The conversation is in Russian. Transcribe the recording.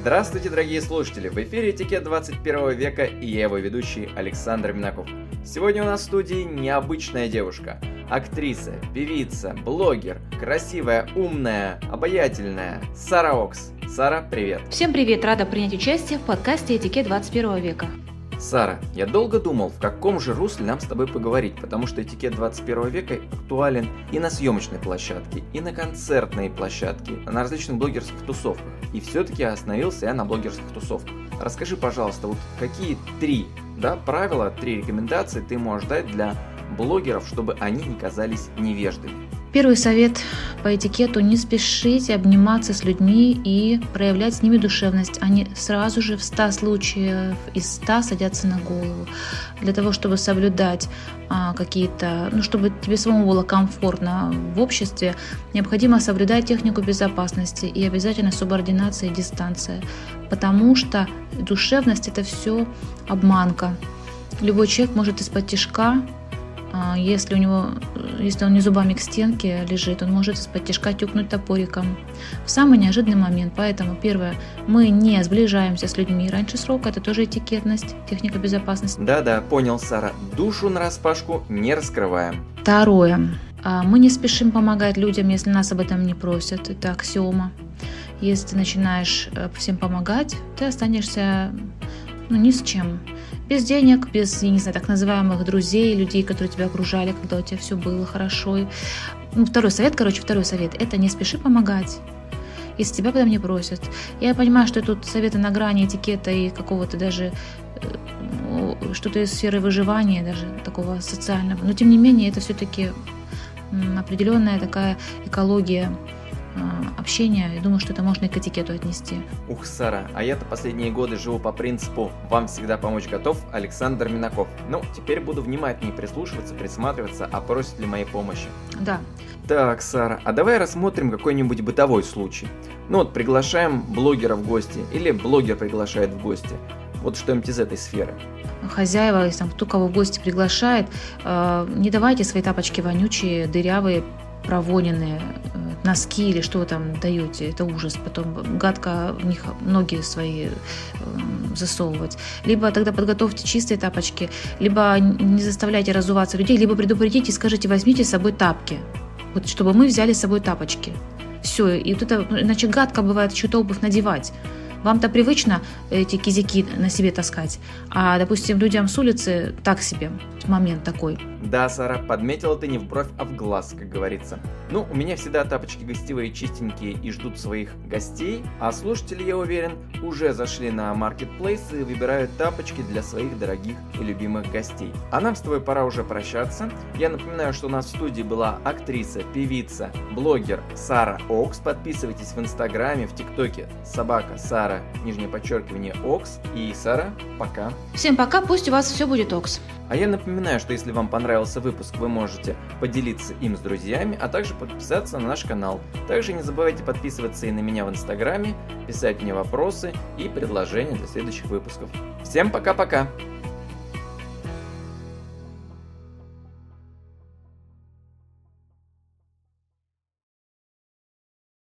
Здравствуйте, дорогие слушатели! В эфире «Этикет 21 века» и я его ведущий Александр Минаков. Сегодня у нас в студии необычная девушка. Актриса, певица, блогер, красивая, умная, обаятельная Сара Окс. Сара, привет! Всем привет! Рада принять участие в подкасте «Этикет 21 века». Сара, я долго думал, в каком же русле нам с тобой поговорить, потому что этикет 21 века актуален и на съемочной площадке, и на концертной площадке, на различных блогерских тусовках. И все-таки остановился я на блогерских тусовках. Расскажи, пожалуйста, вот какие три да, правила, три рекомендации ты можешь дать для блогеров, чтобы они не казались невеждами? Первый совет по этикету – не спешите обниматься с людьми и проявлять с ними душевность. Они сразу же в 100 случаев из 100 садятся на голову. Для того, чтобы соблюдать а, какие-то, ну, чтобы тебе самому было комфортно в обществе, необходимо соблюдать технику безопасности и обязательно субординация и дистанция. Потому что душевность – это все обманка. Любой человек может из-под тяжка если у него, если он не зубами к стенке лежит, он может из-под тяжка тюкнуть топориком в самый неожиданный момент. Поэтому, первое, мы не сближаемся с людьми раньше срока, это тоже этикетность, техника безопасности. Да-да, понял, Сара. Душу на распашку не раскрываем. Второе. А, мы не спешим помогать людям, если нас об этом не просят. Это аксиома. Если ты начинаешь э, всем помогать, ты останешься ну, ни с чем без денег, без, я не знаю, так называемых друзей, людей, которые тебя окружали, когда у тебя все было хорошо. Ну, второй совет, короче, второй совет – это не спеши помогать если тебя потом не просят. Я понимаю, что тут советы на грани этикета и какого-то даже э, что-то из сферы выживания, даже такого социального. Но тем не менее, это все-таки определенная такая экология общения. Я думаю, что это можно и к этикету отнести. Ух, Сара, а я-то последние годы живу по принципу «Вам всегда помочь готов» Александр Минаков. Ну, теперь буду внимательнее прислушиваться, присматриваться, а просит ли моей помощи. Да. Так, Сара, а давай рассмотрим какой-нибудь бытовой случай. Ну вот, приглашаем блогера в гости, или блогер приглашает в гости. Вот что-нибудь из этой сферы хозяева, если там кто кого в гости приглашает, э, не давайте свои тапочки вонючие, дырявые, провоненные, носки или что вы там даете, это ужас. Потом гадко в них ноги свои эм, засовывать. Либо тогда подготовьте чистые тапочки, либо не заставляйте разуваться людей, либо предупредите и скажите, возьмите с собой тапки. Вот чтобы мы взяли с собой тапочки. Все, и вот это, иначе гадко бывает еще обувь надевать. Вам-то привычно эти кизики на себе таскать, а, допустим, людям с улицы так себе момент такой. Да, Сара, подметила ты не в бровь, а в глаз, как говорится. Ну, у меня всегда тапочки гостевые чистенькие и ждут своих гостей, а слушатели, я уверен, уже зашли на Marketplace и выбирают тапочки для своих дорогих и любимых гостей. А нам с тобой пора уже прощаться. Я напоминаю, что у нас в студии была актриса, певица, блогер Сара Окс. Подписывайтесь в Инстаграме, в ТикТоке собака Сара, нижнее подчеркивание Окс. И Сара, пока. Всем пока, пусть у вас все будет Окс. А я напоминаю, что если вам понравился выпуск, вы можете поделиться им с друзьями, а также подписаться на наш канал. Также не забывайте подписываться и на меня в инстаграме, писать мне вопросы и предложения для следующих выпусков. Всем пока-пока!